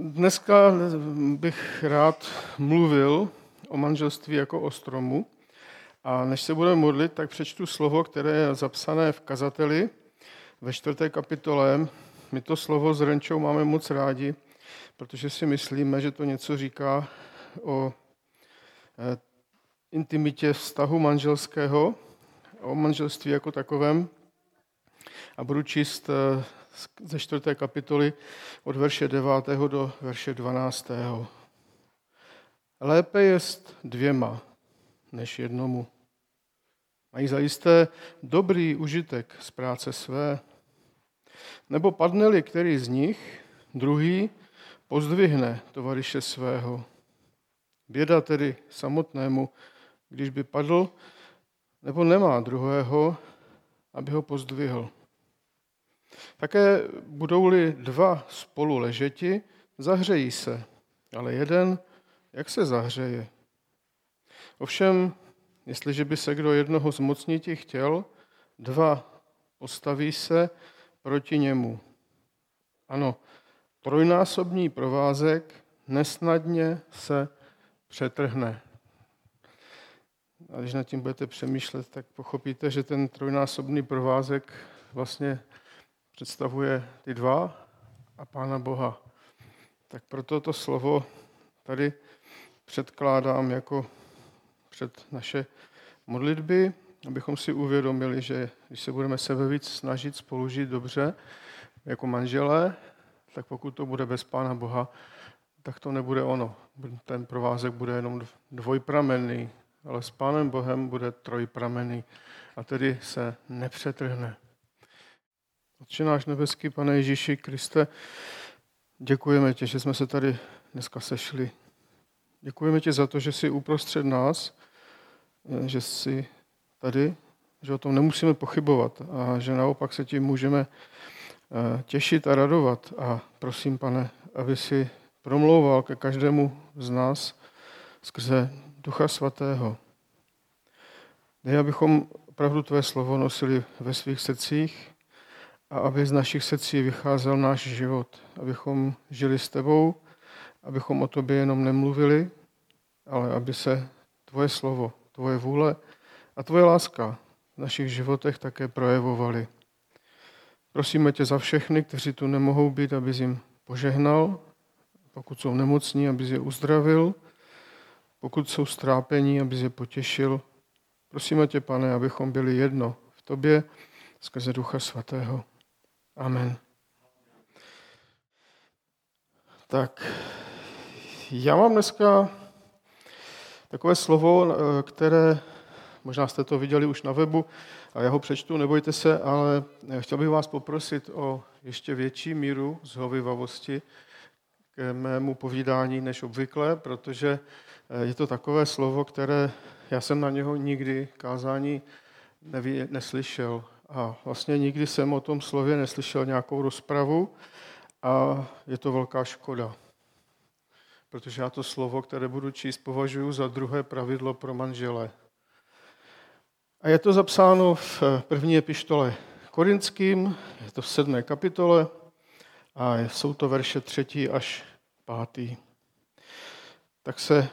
Dneska bych rád mluvil o manželství jako o stromu. A než se budeme modlit, tak přečtu slovo, které je zapsané v kazateli ve čtvrté kapitole. My to slovo s Renčou máme moc rádi, protože si myslíme, že to něco říká o eh, intimitě vztahu manželského, o manželství jako takovém. A budu číst eh, ze čtvrté kapitoly od verše 9. do verše 12. Lépe jest dvěma, než jednomu. Mají zajisté dobrý užitek z práce své. Nebo padne-li který z nich, druhý pozdvihne tovariše svého. Běda tedy samotnému, když by padl, nebo nemá druhého, aby ho pozdvihl. Také budou-li dva spolu ležeti, zahřejí se, ale jeden, jak se zahřeje? Ovšem, jestliže by se kdo jednoho zmocniti chtěl, dva postaví se proti němu. Ano, trojnásobný provázek nesnadně se přetrhne. A když nad tím budete přemýšlet, tak pochopíte, že ten trojnásobný provázek vlastně představuje ty dva a Pána Boha. Tak proto to slovo tady předkládám jako před naše modlitby, abychom si uvědomili, že když se budeme sebe víc snažit spolužít dobře jako manželé, tak pokud to bude bez Pána Boha, tak to nebude ono. Ten provázek bude jenom dvojpramenný, ale s Pánem Bohem bude trojpramenný a tedy se nepřetrhne. Otče náš nebeský, pane Ježíši Kriste, děkujeme tě, že jsme se tady dneska sešli. Děkujeme ti za to, že jsi uprostřed nás, že jsi tady, že o tom nemusíme pochybovat a že naopak se tím můžeme eh, těšit a radovat. A prosím, pane, aby si promlouval ke každému z nás skrze Ducha Svatého. Dej, abychom opravdu tvé slovo nosili ve svých srdcích a aby z našich srdcí vycházel náš život, abychom žili s tebou, abychom o tobě jenom nemluvili, ale aby se tvoje slovo, tvoje vůle a tvoje láska v našich životech také projevovaly. Prosíme tě za všechny, kteří tu nemohou být, aby jim požehnal, pokud jsou nemocní, aby je uzdravil, pokud jsou strápení, aby je potěšil. Prosíme tě, pane, abychom byli jedno v tobě skrze Ducha Svatého. Amen. Tak, já mám dneska takové slovo, které možná jste to viděli už na webu, a já ho přečtu, nebojte se, ale chtěl bych vás poprosit o ještě větší míru zhovivavosti k mému povídání než obvykle, protože je to takové slovo, které já jsem na něho nikdy kázání neslyšel. A vlastně nikdy jsem o tom slově neslyšel nějakou rozpravu a je to velká škoda. Protože já to slovo, které budu číst, považuji za druhé pravidlo pro manžele. A je to zapsáno v první epištole Korinským, je to v sedmé kapitole a jsou to verše třetí až pátý. Tak se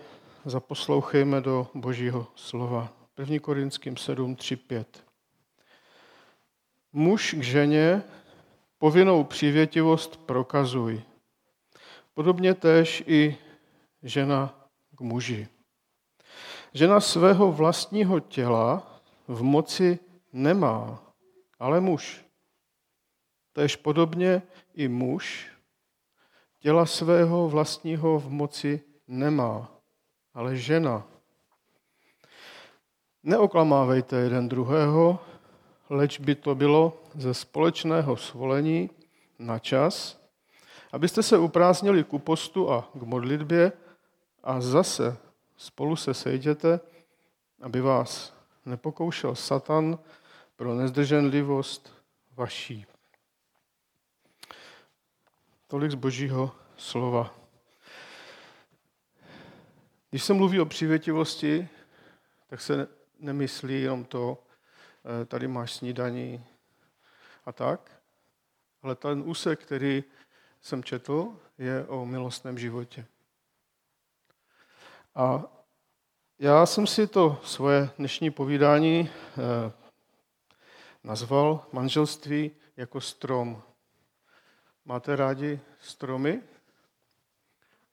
zaposlouchejme do Božího slova. 1. Korinským 7, 3, 5. Muž k ženě povinnou přívětivost prokazuj. Podobně též i žena k muži. Žena svého vlastního těla v moci nemá, ale muž. Též podobně i muž těla svého vlastního v moci nemá, ale žena. Neoklamávejte jeden druhého, leč by to bylo ze společného svolení na čas, abyste se uprázdnili ku postu a k modlitbě a zase spolu se sejděte, aby vás nepokoušel Satan pro nezdrženlivost vaší. Tolik z božího slova. Když se mluví o přívětivosti, tak se nemyslí jenom to, tady máš snídaní a tak. Ale ten úsek, který jsem četl, je o milostném životě. A já jsem si to svoje dnešní povídání eh, nazval manželství jako strom. Máte rádi stromy?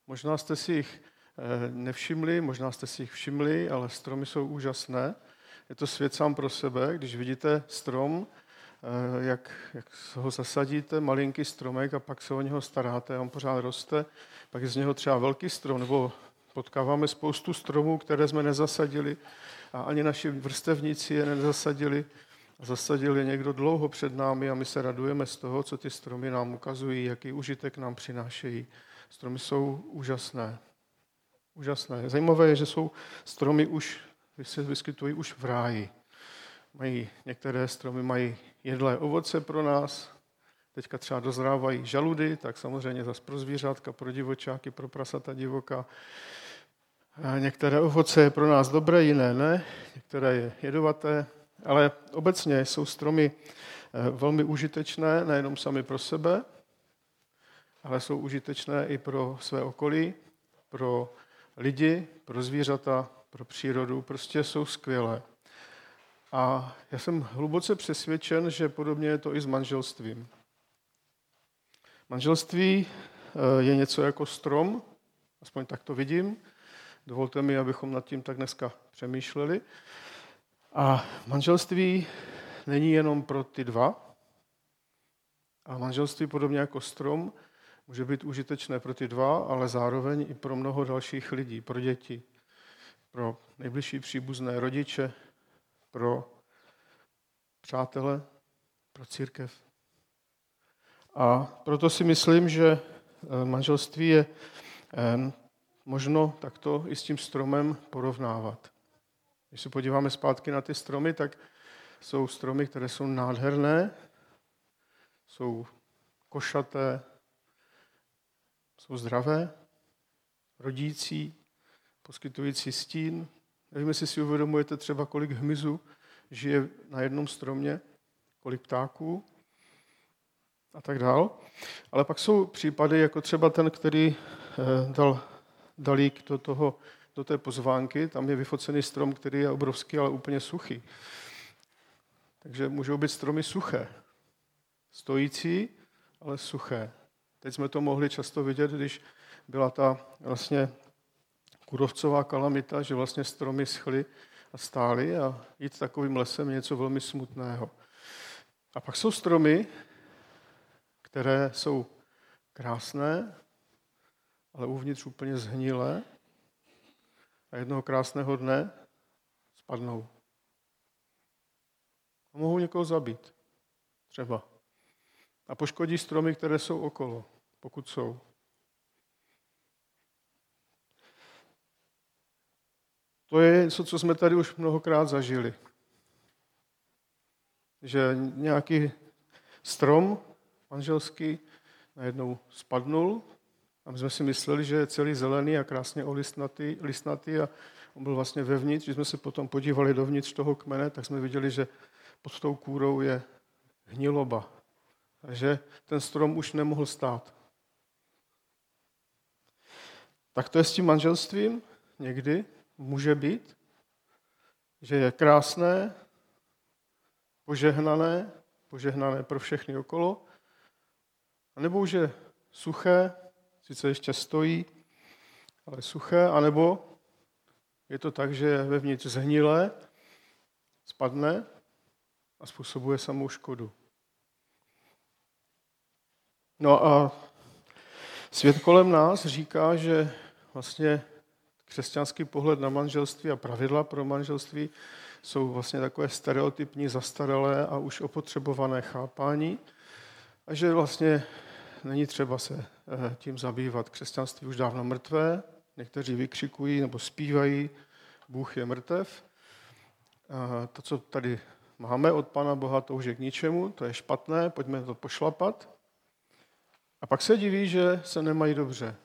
Možná jste si jich eh, nevšimli, možná jste si jich všimli, ale stromy jsou úžasné. Je to svět sám pro sebe. Když vidíte strom, eh, jak, jak ho zasadíte, malinký stromek a pak se o něho staráte, on pořád roste, pak je z něho třeba velký strom, nebo potkáváme spoustu stromů, které jsme nezasadili a ani naši vrstevníci je nezasadili. Zasadil je někdo dlouho před námi a my se radujeme z toho, co ty stromy nám ukazují, jaký užitek nám přinášejí. Stromy jsou úžasné. Úžasné. Zajímavé je, že jsou stromy už, se vyskytují už v ráji. Mají, některé stromy mají jedlé ovoce pro nás, teďka třeba dozrávají žaludy, tak samozřejmě zase pro zvířátka, pro divočáky, pro prasata divoka. A některé ovoce je pro nás dobré, jiné ne, některé je jedovaté, ale obecně jsou stromy eh, velmi užitečné, nejenom sami pro sebe, ale jsou užitečné i pro své okolí, pro lidi, pro zvířata, pro přírodu. Prostě jsou skvělé. A já jsem hluboce přesvědčen, že podobně je to i s manželstvím. Manželství eh, je něco jako strom, aspoň tak to vidím. Dovolte mi, abychom nad tím tak dneska přemýšleli. A manželství není jenom pro ty dva, a manželství podobně jako strom může být užitečné pro ty dva, ale zároveň i pro mnoho dalších lidí, pro děti, pro nejbližší příbuzné rodiče, pro přátele, pro církev. A proto si myslím, že eh, manželství je eh, možno takto i s tím stromem porovnávat. Když se podíváme zpátky na ty stromy, tak jsou stromy, které jsou nádherné, jsou košaté, jsou zdravé, rodící, poskytující stín. Nevím, jestli si uvědomujete třeba, kolik hmyzu žije na jednom stromě, kolik ptáků a tak dál. Ale pak jsou případy, jako třeba ten, který eh, dal dalík do toho do té pozvánky, tam je vyfocený strom, který je obrovský, ale úplně suchý. Takže můžou být stromy suché. Stojící, ale suché. Teď jsme to mohli často vidět, když byla ta vlastně kudovcová kalamita, že vlastně stromy schly a stály a jít takovým lesem je něco velmi smutného. A pak jsou stromy, které jsou krásné, ale uvnitř úplně zhnilé a jednoho krásného dne spadnou. A mohou někoho zabít. Třeba. A poškodí stromy, které jsou okolo, pokud jsou. To je něco, co jsme tady už mnohokrát zažili. Že nějaký strom manželský najednou spadnul a my jsme si mysleli, že je celý zelený a krásně olistnatý listnatý a on byl vlastně vevnitř. Když jsme se potom podívali dovnitř toho kmene, tak jsme viděli, že pod tou kůrou je hniloba. Takže ten strom už nemohl stát. Tak to je s tím manželstvím někdy, může být, že je krásné, požehnané, požehnané pro všechny okolo, anebo už je suché, sice ještě stojí, ale suché, anebo je to tak, že je vevnitř zhnilé, spadne a způsobuje samou škodu. No a svět kolem nás říká, že vlastně křesťanský pohled na manželství a pravidla pro manželství jsou vlastně takové stereotypní, zastaralé a už opotřebované chápání a že vlastně není třeba se eh, tím zabývat. Křesťanství už dávno mrtvé, někteří vykřikují nebo zpívají, Bůh je mrtev. To, co tady máme od Pana Boha, to už je k ničemu, to je špatné, pojďme to pošlapat. A pak se diví, že se nemají dobře.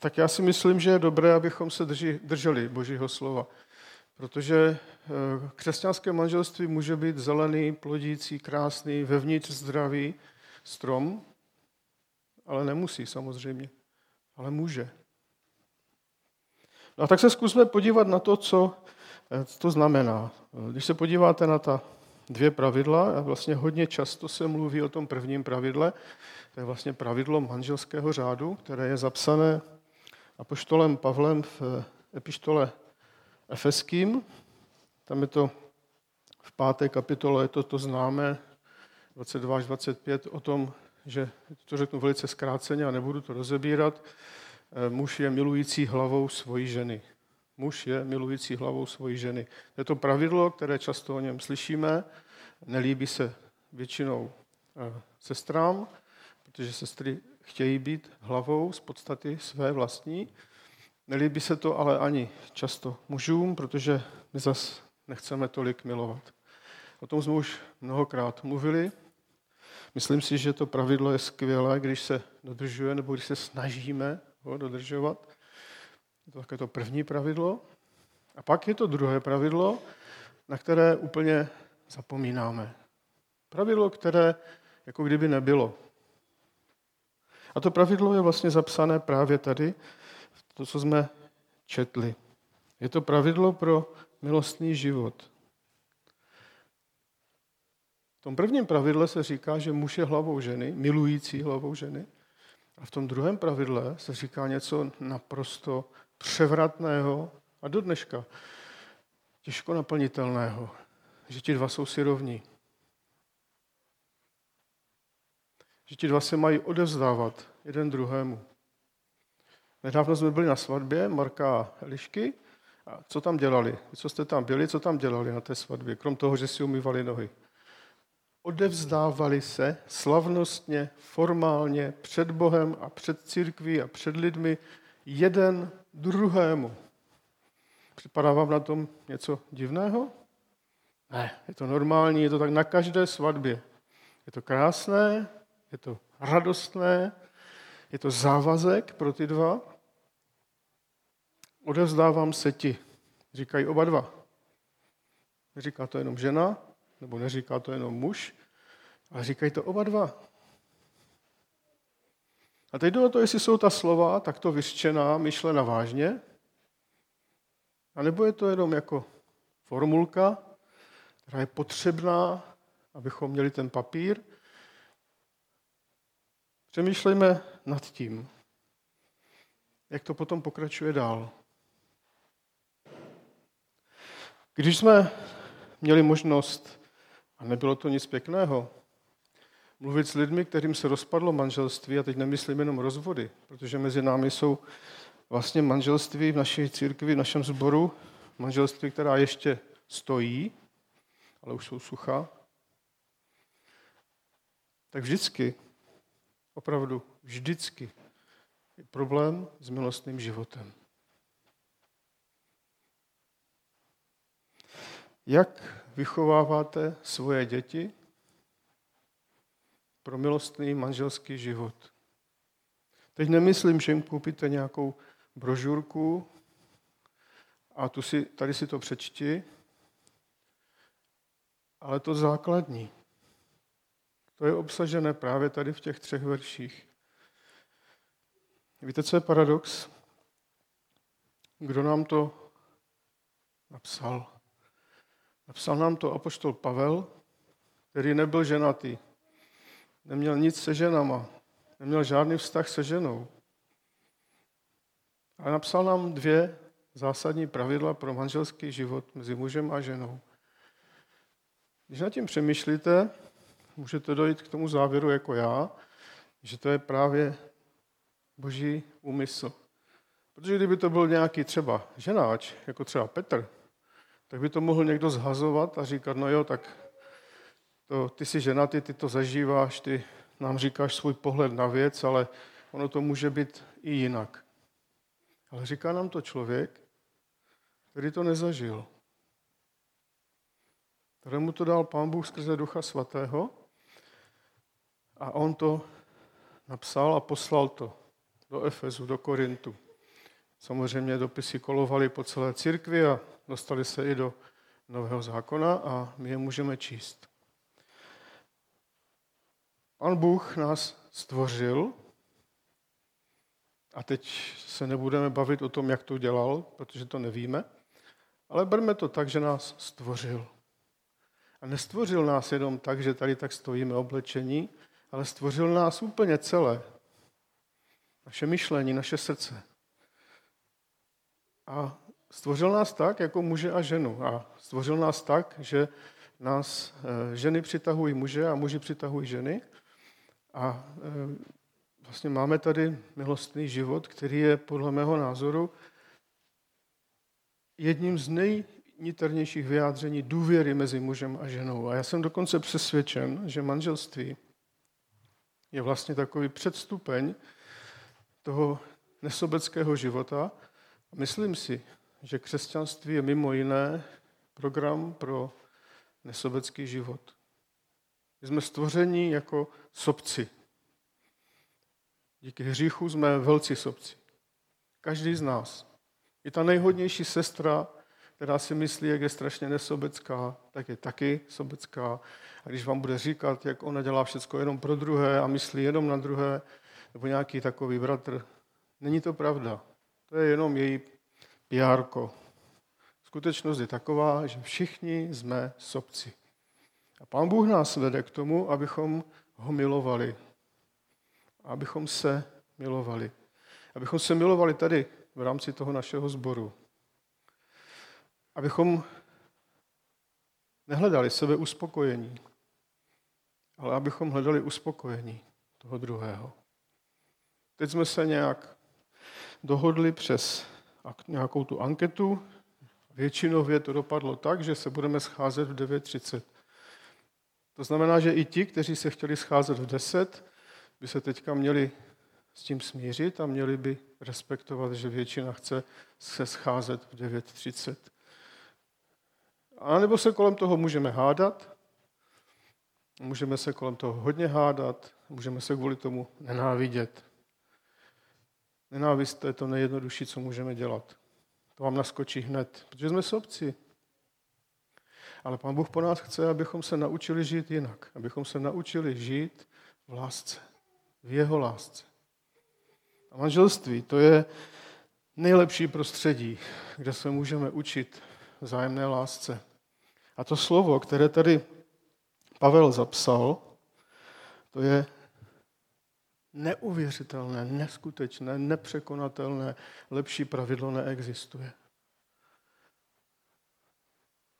Tak já si myslím, že je dobré, abychom se drželi Božího slova. Protože eh, křesťanské manželství může být zelený, plodící, krásný, vevnitř zdravý strom, ale nemusí samozřejmě, ale může. No a tak se zkusme podívat na to, co eh, to znamená. Když se podíváte na ta dvě pravidla, a vlastně hodně často se mluví o tom prvním pravidle, to je vlastně pravidlo manželského řádu, které je zapsané apoštolem Pavlem v epištole Efeským. Tam je to v páté kapitole, je to to známé, 22 až 25, o tom, že to řeknu velice zkráceně a nebudu to rozebírat, eh, muž je milující hlavou svojí ženy. Muž je milující hlavou svojí ženy. Je to pravidlo, které často o něm slyšíme, nelíbí se většinou eh, sestrám, protože sestry chtějí být hlavou z podstaty své vlastní. Nelíbí se to ale ani často mužům, protože my zas nechceme tolik milovat. O tom jsme už mnohokrát mluvili. Myslím si, že to pravidlo je skvělé, když se dodržuje nebo když se snažíme ho dodržovat. Je to také to první pravidlo. A pak je to druhé pravidlo, na které úplně zapomínáme. Pravidlo, které jako kdyby nebylo. A to pravidlo je vlastně zapsané právě tady, to, co jsme četli. Je to pravidlo pro milostný život. V tom prvním pravidle se říká, že muž je hlavou ženy, milující hlavou ženy. A v tom druhém pravidle se říká něco naprosto převratného a do dneška těžko naplnitelného, že ti dva jsou si rovní. Že ti dva se mají odevzdávat jeden druhému. Nedávno jsme byli na svatbě Marka a Elišky. A co tam dělali? Co jste tam byli, co tam dělali na té svatbě? Krom toho, že si umývali nohy. Odevzdávali se slavnostně, formálně, před Bohem a před církví a před lidmi jeden druhému. Připadá vám na tom něco divného? Ne, je to normální, je to tak na každé svatbě. Je to krásné, je to radostné, je to závazek pro ty dva. Odevzdávám se ti, říkají oba dva. Neříká to jenom žena, nebo neříká to jenom muž, ale říkají to oba dva. A teď jde o to, jestli jsou ta slova takto vyřčená, myšlena vážně, a nebo je to jenom jako formulka, která je potřebná, abychom měli ten papír. Přemýšlejme nad tím, jak to potom pokračuje dál. Když jsme měli možnost, a nebylo to nic pěkného, mluvit s lidmi, kterým se rozpadlo manželství, a teď nemyslím jenom rozvody, protože mezi námi jsou vlastně manželství v naší církvi, v našem sboru, manželství, která ještě stojí, ale už jsou suchá, tak vždycky, opravdu vždycky je problém s milostným životem. Jak vychováváte svoje děti pro milostný manželský život? Teď nemyslím, že jim koupíte nějakou brožurku a tu si, tady si to přečti, ale to základní. To je obsažené právě tady v těch třech verších. Víte, co je paradox? Kdo nám to napsal? Napsal nám to apoštol Pavel, který nebyl ženatý. Neměl nic se ženama. Neměl žádný vztah se ženou. A napsal nám dvě zásadní pravidla pro manželský život mezi mužem a ženou. Když nad tím přemýšlíte, můžete dojít k tomu závěru jako já, že to je právě boží úmysl. Protože kdyby to byl nějaký třeba ženáč, jako třeba Petr, tak by to mohl někdo zhazovat a říkat, no jo, tak to, ty jsi ženatý, ty to zažíváš, ty nám říkáš svůj pohled na věc, ale ono to může být i jinak. Ale říká nám to člověk, který to nezažil. Kterému to dal Pán Bůh skrze Ducha Svatého a on to napsal a poslal to do Efezu, do Korintu. samozřejmě dopisy kolovaly po celé církvi a dostali se i do Nového zákona a my je můžeme číst. Pan Bůh nás stvořil a teď se nebudeme bavit o tom, jak to dělal, protože to nevíme, ale berme to tak, že nás stvořil. A nestvořil nás jenom tak, že tady tak stojíme oblečení, ale stvořil nás úplně celé. Naše myšlení, naše srdce. A stvořil nás tak, jako muže a ženu. A stvořil nás tak, že nás eh, ženy přitahují muže a muži přitahují ženy. A eh, vlastně máme tady milostný život, který je podle mého názoru jedním z nejniternějších vyjádření důvěry mezi mužem a ženou. A já jsem dokonce přesvědčen, že manželství je vlastně takový předstupeň toho nesobeckého života. Myslím si, že křesťanství je mimo jiné program pro nesobecký život. My jsme stvoření jako sobci. Díky hříchu jsme velcí sobci. Každý z nás. I ta nejhodnější sestra, která si myslí, jak je strašně nesobecká, tak je taky sobecká. A když vám bude říkat, jak ona dělá všechno jenom pro druhé a myslí jenom na druhé, nebo nějaký takový bratr, není to pravda. To je jenom její pr Skutečnost je taková, že všichni jsme sobci. A pán Bůh nás vede k tomu, abychom ho milovali. Abychom se milovali. Abychom se milovali tady v rámci toho našeho sboru. Abychom nehledali sebe uspokojení, ale abychom hledali uspokojení toho druhého. Teď jsme se nějak dohodli přes nějakou tu anketu. Většinově to dopadlo tak, že se budeme scházet v 9.30. To znamená, že i ti, kteří se chtěli scházet v 10, by se teďka měli s tím smířit a měli by respektovat, že většina chce se scházet v 9.30. A nebo se kolem toho můžeme hádat, můžeme se kolem toho hodně hádat, můžeme se kvůli tomu nenávidět. Nenávist to je to nejjednodušší, co můžeme dělat. To vám naskočí hned, protože jsme sobci. Ale Pán Bůh po nás chce, abychom se naučili žít jinak. Abychom se naučili žít v lásce. V jeho lásce. A manželství, to je nejlepší prostředí, kde se můžeme učit vzájemné lásce. A to slovo, které tady Pavel zapsal, to je neuvěřitelné, neskutečné, nepřekonatelné, lepší pravidlo neexistuje.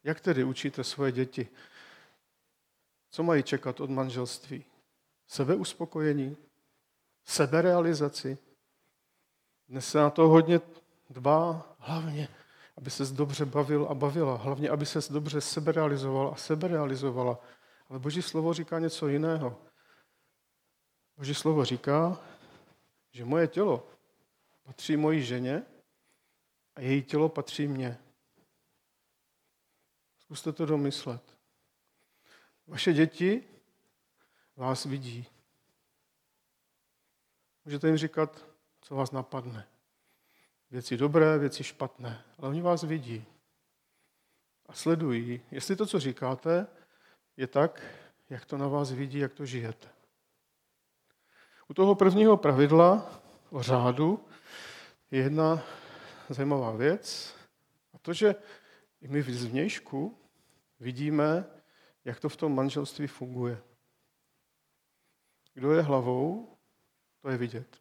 Jak tedy učíte svoje děti? Co mají čekat od manželství? Sebeuspokojení? Seberealizaci? Dnes se na to hodně dbá, hlavně, aby se dobře bavil a bavila, hlavně, aby se dobře seberealizoval a seberealizovala. Ale Boží slovo říká něco jiného. Boží slovo říká, že moje tělo patří mojí ženě a její tělo patří mně. Zkuste to domyslet. Vaše děti vás vidí. Můžete jim říkat, co vás napadne. Věci dobré, věci špatné, ale oni vás vidí a sledují, jestli to, co říkáte, je tak, jak to na vás vidí, jak to žijete. U toho prvního pravidla o řádu je jedna zajímavá věc, a to, že i my z vnějšku vidíme, jak to v tom manželství funguje. Kdo je hlavou, to je vidět.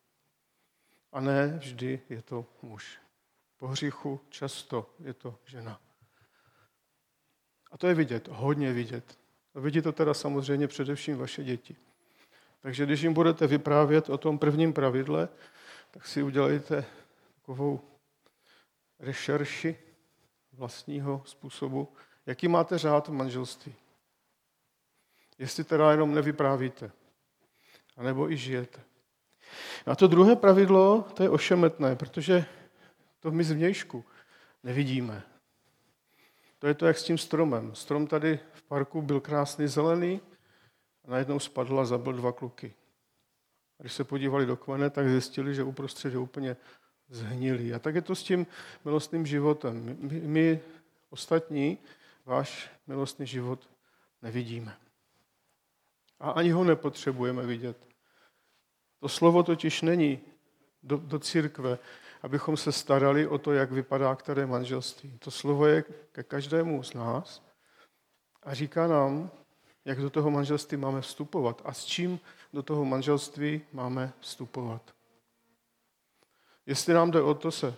A ne vždy je to muž. Po hříchu často je to žena. A to je vidět, hodně vidět. A vidí to teda samozřejmě především vaše děti. Takže když jim budete vyprávět o tom prvním pravidle, tak si udělejte takovou rešerši vlastního způsobu, jaký máte řád v manželství. Jestli teda jenom nevyprávíte, anebo i žijete. A to druhé pravidlo, to je ošemetné, protože to my zvnějšku nevidíme. To je to, jak s tím stromem. Strom tady v parku byl krásný zelený a najednou spadl a zabil dva kluky. Když se podívali do kmene, tak zjistili, že uprostřed je úplně zhnilí. A tak je to s tím milostným životem. My, my ostatní váš milostný život nevidíme. A ani ho nepotřebujeme vidět. To slovo totiž není do, do církve, abychom se starali o to, jak vypadá které manželství. To slovo je ke každému z nás a říká nám, jak do toho manželství máme vstupovat a s čím do toho manželství máme vstupovat. Jestli nám jde o to se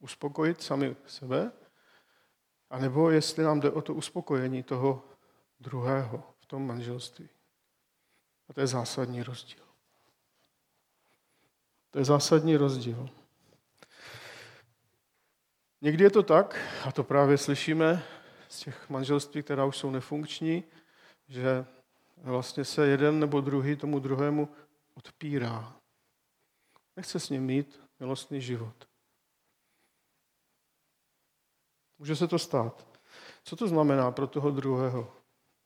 uspokojit sami sebe, anebo jestli nám jde o to uspokojení toho druhého v tom manželství. A to je zásadní rozdíl. To je zásadní rozdíl. Někdy je to tak, a to právě slyšíme z těch manželství, která už jsou nefunkční, že vlastně se jeden nebo druhý tomu druhému odpírá. Nechce s ním mít milostný život. Může se to stát. Co to znamená pro toho druhého?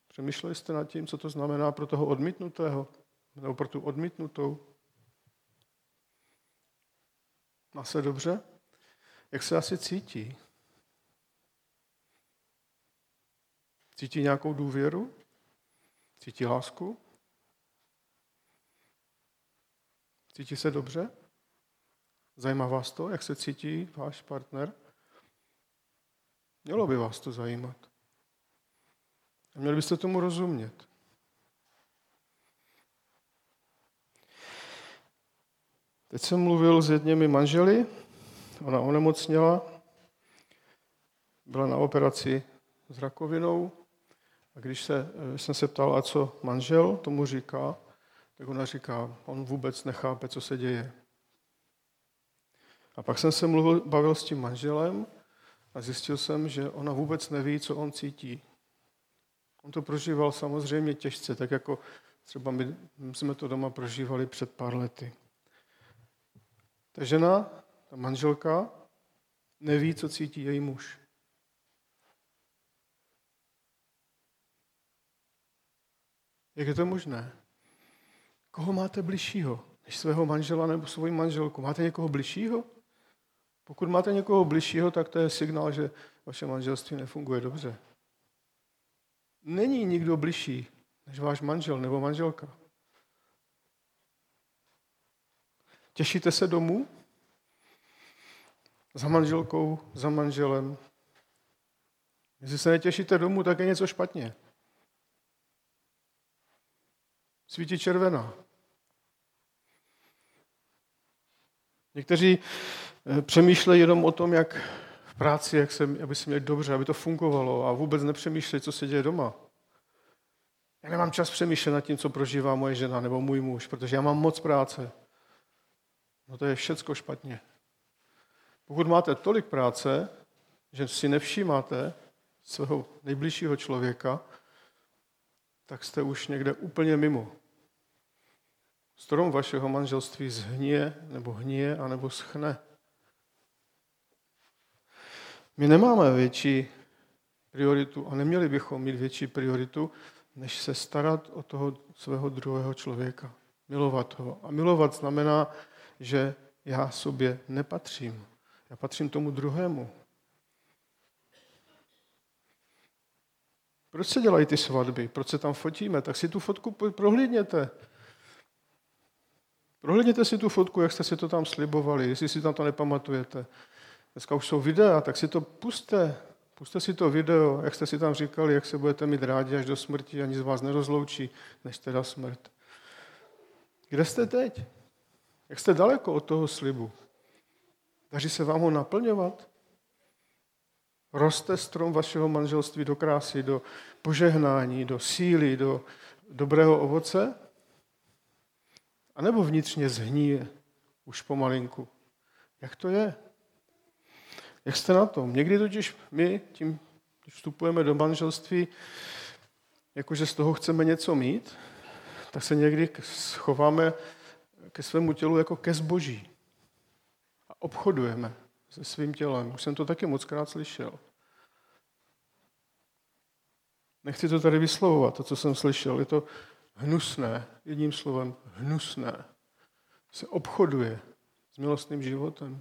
Přemýšleli jste nad tím, co to znamená pro toho odmítnutého? Nebo pro tu odmítnutou? Má se dobře? Jak se asi cítí? Cítí nějakou důvěru? Cítí lásku? Cítí se dobře? Zajímá vás to, jak se cítí váš partner? Mělo by vás to zajímat. A měli byste tomu rozumět. Teď jsem mluvil s jedněmi manželi, ona onemocněla, byla na operaci s rakovinou a když se, jsem se ptal, a co manžel tomu říká, tak ona říká, on vůbec nechápe, co se děje. A pak jsem se mluvil, bavil s tím manželem a zjistil jsem, že ona vůbec neví, co on cítí. On to prožíval samozřejmě těžce, tak jako třeba my jsme to doma prožívali před pár lety. Ta žena, ta manželka, neví, co cítí její muž. Jak je to možné? Koho máte bližšího než svého manžela nebo svoji manželku? Máte někoho bližšího? Pokud máte někoho bližšího, tak to je signál, že vaše manželství nefunguje dobře. Není nikdo bližší než váš manžel nebo manželka. Těšíte se domů? Za manželkou, za manželem? Jestli se netěšíte domů, tak je něco špatně. Svítí červená. Někteří eh, přemýšlejí jenom o tom, jak v práci, jak se, aby se měli dobře, aby to fungovalo a vůbec nepřemýšlejí, co se děje doma. Já nemám čas přemýšlet nad tím, co prožívá moje žena nebo můj muž, protože já mám moc práce. No to je všecko špatně. Pokud máte tolik práce, že si nevšímáte svého nejbližšího člověka, tak jste už někde úplně mimo. Strom vašeho manželství zhnie, nebo hníje, anebo schne. My nemáme větší prioritu a neměli bychom mít větší prioritu, než se starat o toho svého druhého člověka. Milovat ho. A milovat znamená, že já sobě nepatřím. Já patřím tomu druhému. Proč se dělají ty svatby? Proč se tam fotíme? Tak si tu fotku prohlídněte. Prohlídněte si tu fotku, jak jste si to tam slibovali, jestli si tam to nepamatujete. Dneska už jsou videa, tak si to puste. Puste si to video, jak jste si tam říkali, jak se budete mít rádi až do smrti, ani z vás nerozloučí, než teda smrt. Kde jste teď? Jak jste daleko od toho slibu? Daří se vám ho naplňovat? Roste strom vašeho manželství do krásy, do požehnání, do síly, do dobrého ovoce? A nebo vnitřně zhníje už pomalinku? Jak to je? Jak jste na tom? Někdy totiž my, tím, když vstupujeme do manželství, jakože z toho chceme něco mít, tak se někdy schováme ke svému tělu jako ke zboží. A obchodujeme se svým tělem. Už jsem to taky moc krát slyšel. Nechci to tady vyslovovat, to, co jsem slyšel. Je to hnusné, jedním slovem hnusné. Se obchoduje s milostným životem.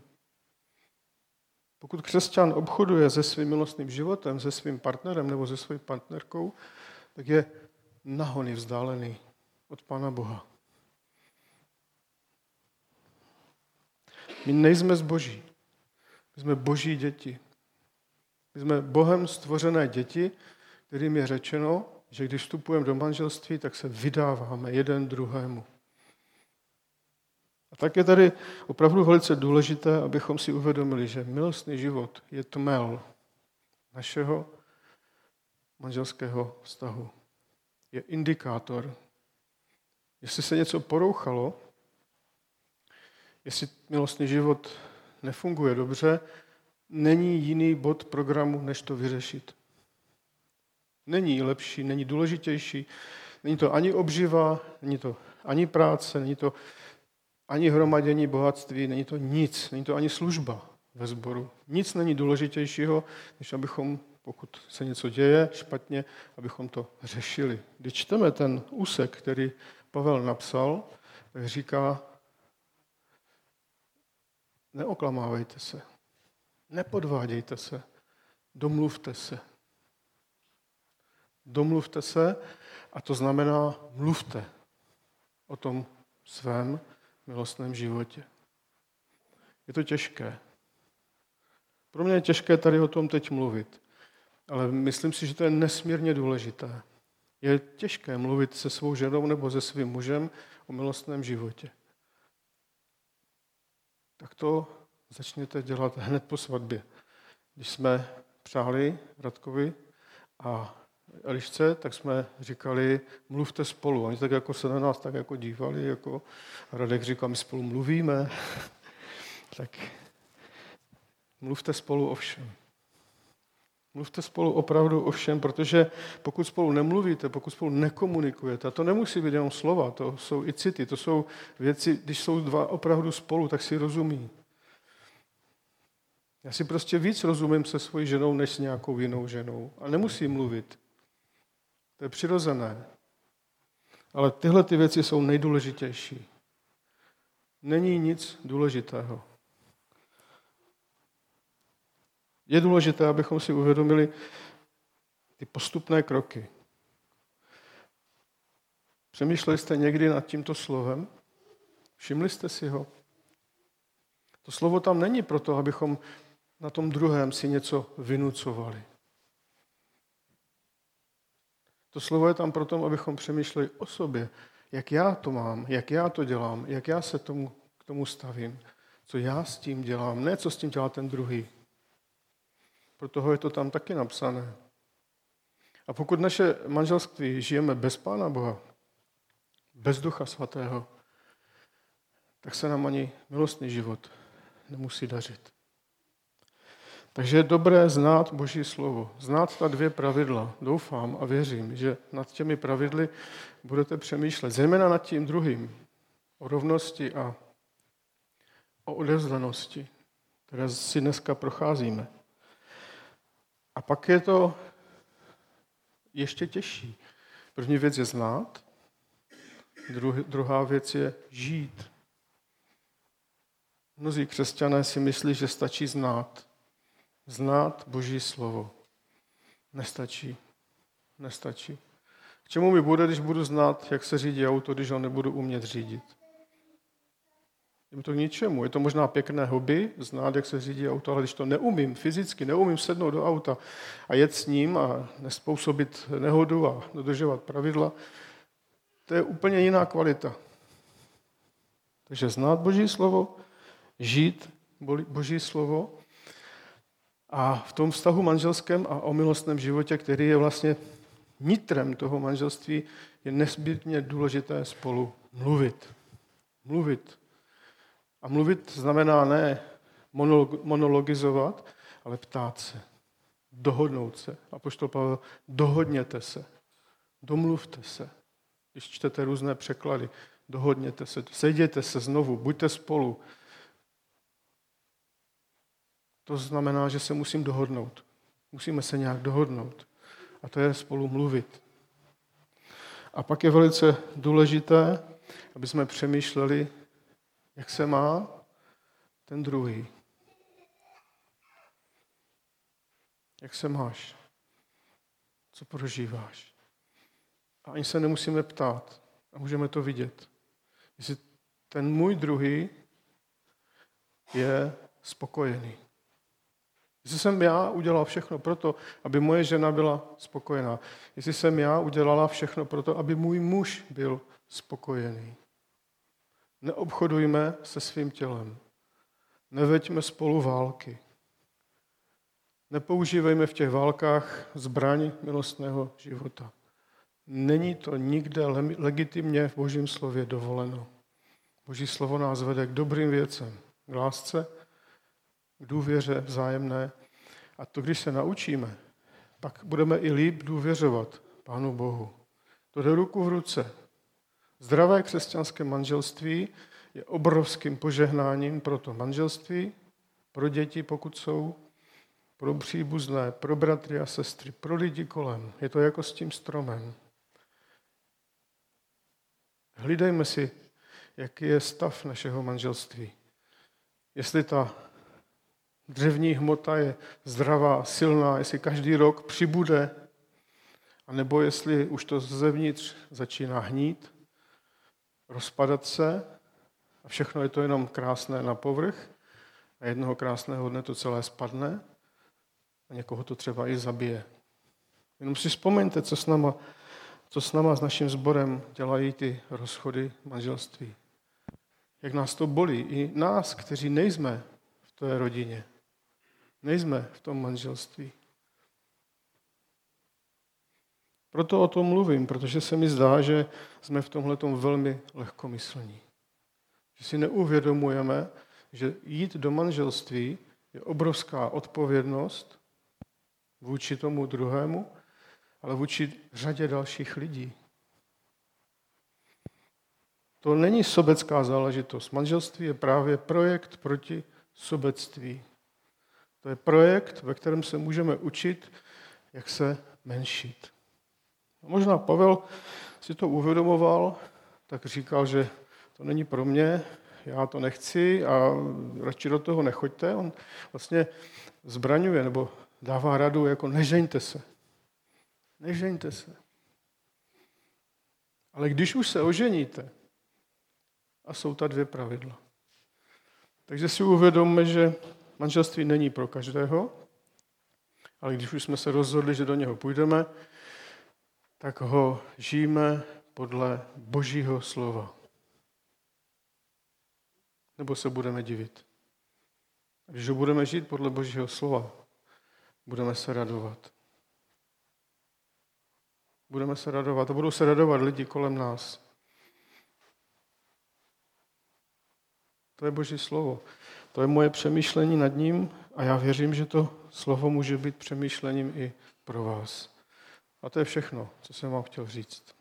Pokud křesťan obchoduje se svým milostným životem, se svým partnerem nebo se svou partnerkou, tak je nahony vzdálený od Pána Boha. My nejsme zboží. My jsme boží děti. My jsme Bohem stvořené děti, kterým je řečeno, že když vstupujeme do manželství, tak se vydáváme jeden druhému. A tak je tady opravdu velice důležité, abychom si uvědomili, že milostný život je tmel našeho manželského vztahu. Je indikátor. Jestli se něco porouchalo, jestli milostný život nefunguje dobře, není jiný bod programu, než to vyřešit. Není lepší, není důležitější, není to ani obživa, není to ani práce, není to ani hromadění bohatství, není to nic, není to ani služba ve sboru. Nic není důležitějšího, než abychom, pokud se něco děje špatně, abychom to řešili. Když čteme ten úsek, který Pavel napsal, tak říká, neoklamávejte se, nepodvádějte se, domluvte se. Domluvte se a to znamená mluvte o tom svém milostném životě. Je to těžké. Pro mě je těžké tady o tom teď mluvit, ale myslím si, že to je nesmírně důležité. Je těžké mluvit se svou ženou nebo se svým mužem o milostném životě. Tak to začněte dělat hned po svatbě. Když jsme přáli Radkovi a Elišce, tak jsme říkali, mluvte spolu. Oni tak jako se na nás tak jako dívali, jako Radek říkal, my spolu mluvíme. tak mluvte spolu o všem. Mluvte spolu opravdu o všem, protože pokud spolu nemluvíte, pokud spolu nekomunikujete, a to nemusí být jenom slova, to jsou i city, to jsou věci, když jsou dva opravdu spolu, tak si rozumí. Já si prostě víc rozumím se svojí ženou, než s nějakou jinou ženou. A nemusím mluvit. To je přirozené. Ale tyhle ty věci jsou nejdůležitější. Není nic důležitého. Je důležité, abychom si uvědomili ty postupné kroky. Přemýšleli jste někdy nad tímto slovem? Všimli jste si ho? To slovo tam není proto, abychom na tom druhém si něco vynucovali. To slovo je tam proto, abychom přemýšleli o sobě, jak já to mám, jak já to dělám, jak já se tomu, k tomu stavím, co já s tím dělám, ne co s tím dělá ten druhý. Proto je to tam taky napsané. A pokud naše manželství žijeme bez Pána Boha, bez Ducha Svatého, tak se nám ani milostný život nemusí dařit. Takže je dobré znát Boží slovo, znát ta dvě pravidla. Doufám a věřím, že nad těmi pravidly budete přemýšlet, zejména nad tím druhým, o rovnosti a o odevzdanosti, které si dneska procházíme. A pak je to ještě těžší. První věc je znát, druhá věc je žít. Mnozí křesťané si myslí, že stačí znát, Znát Boží slovo. Nestačí. Nestačí. K čemu mi bude, když budu znát, jak se řídí auto, když ho nebudu umět řídit? Je to k ničemu. Je to možná pěkné hobby, znát, jak se řídí auto, ale když to neumím fyzicky, neumím sednout do auta a jet s ním a nespůsobit nehodu a dodržovat pravidla, to je úplně jiná kvalita. Takže znát Boží slovo, žít Boží slovo a v tom vztahu manželském a o milostném životě, který je vlastně nitrem toho manželství, je nezbytně důležité spolu mluvit. Mluvit. A mluvit znamená ne monologizovat, ale ptát se. Dohodnout se. A poštol Pavel, dohodněte se. Domluvte se. Když čtete různé překlady, dohodněte se. Sejděte se znovu, buďte spolu. To znamená, že se musím dohodnout. Musíme se nějak dohodnout. A to je spolu mluvit. A pak je velice důležité, aby jsme přemýšleli, jak se má ten druhý. Jak se máš? Co prožíváš? A ani se nemusíme ptát. A můžeme to vidět. Jestli ten můj druhý je spokojený. Jestli jsem já udělal všechno pro to, aby moje žena byla spokojená. Jestli jsem já udělala všechno pro to, aby můj muž byl spokojený. Neobchodujme se svým tělem. Neveďme spolu války. Nepoužívejme v těch válkách zbraň milostného života. Není to nikde legitimně v Božím slově dovoleno. Boží slovo nás vede k dobrým věcem, k lásce, k důvěře vzájemné. A to, když se naučíme, pak budeme i líp důvěřovat Pánu Bohu. To jde ruku v ruce. Zdravé křesťanské manželství je obrovským požehnáním pro to manželství, pro děti, pokud jsou, pro příbuzné, pro bratry a sestry, pro lidi kolem. Je to jako s tím stromem. Hlídejme si, jaký je stav našeho manželství. Jestli ta dřevní hmota je zdravá, silná, jestli každý rok přibude, anebo jestli už to zevnitř začíná hnít, rozpadat se a všechno je to jenom krásné na povrch a jednoho krásného dne to celé spadne a někoho to třeba i zabije. Jenom si vzpomeňte, co s náma, co s náma, s naším sborem dělají ty rozchody manželství. Jak nás to bolí. I nás, kteří nejsme v té rodině. Nejsme v tom manželství. Proto o tom mluvím, protože se mi zdá, že jsme v tomhle velmi lehkomyslní. Že si neuvědomujeme, že jít do manželství je obrovská odpovědnost vůči tomu druhému, ale vůči řadě dalších lidí. To není sobecká záležitost. Manželství je právě projekt proti sobectví. To je projekt, ve kterém se můžeme učit, jak se menšit. Možná Pavel si to uvědomoval, tak říkal, že to není pro mě, já to nechci a radši do toho nechoďte. On vlastně zbraňuje nebo dává radu jako nežeňte se. Nežeňte se. Ale když už se oženíte, a jsou ta dvě pravidla. Takže si uvědomme, že manželství není pro každého, ale když už jsme se rozhodli, že do něho půjdeme, tak ho žijeme podle Božího slova. Nebo se budeme divit. Když ho budeme žít podle Božího slova, budeme se radovat. Budeme se radovat a budou se radovat lidi kolem nás. To je Boží slovo. To je moje přemýšlení nad ním a já věřím, že to slovo může být přemýšlením i pro vás. A to je všechno, co jsem vám chtěl říct.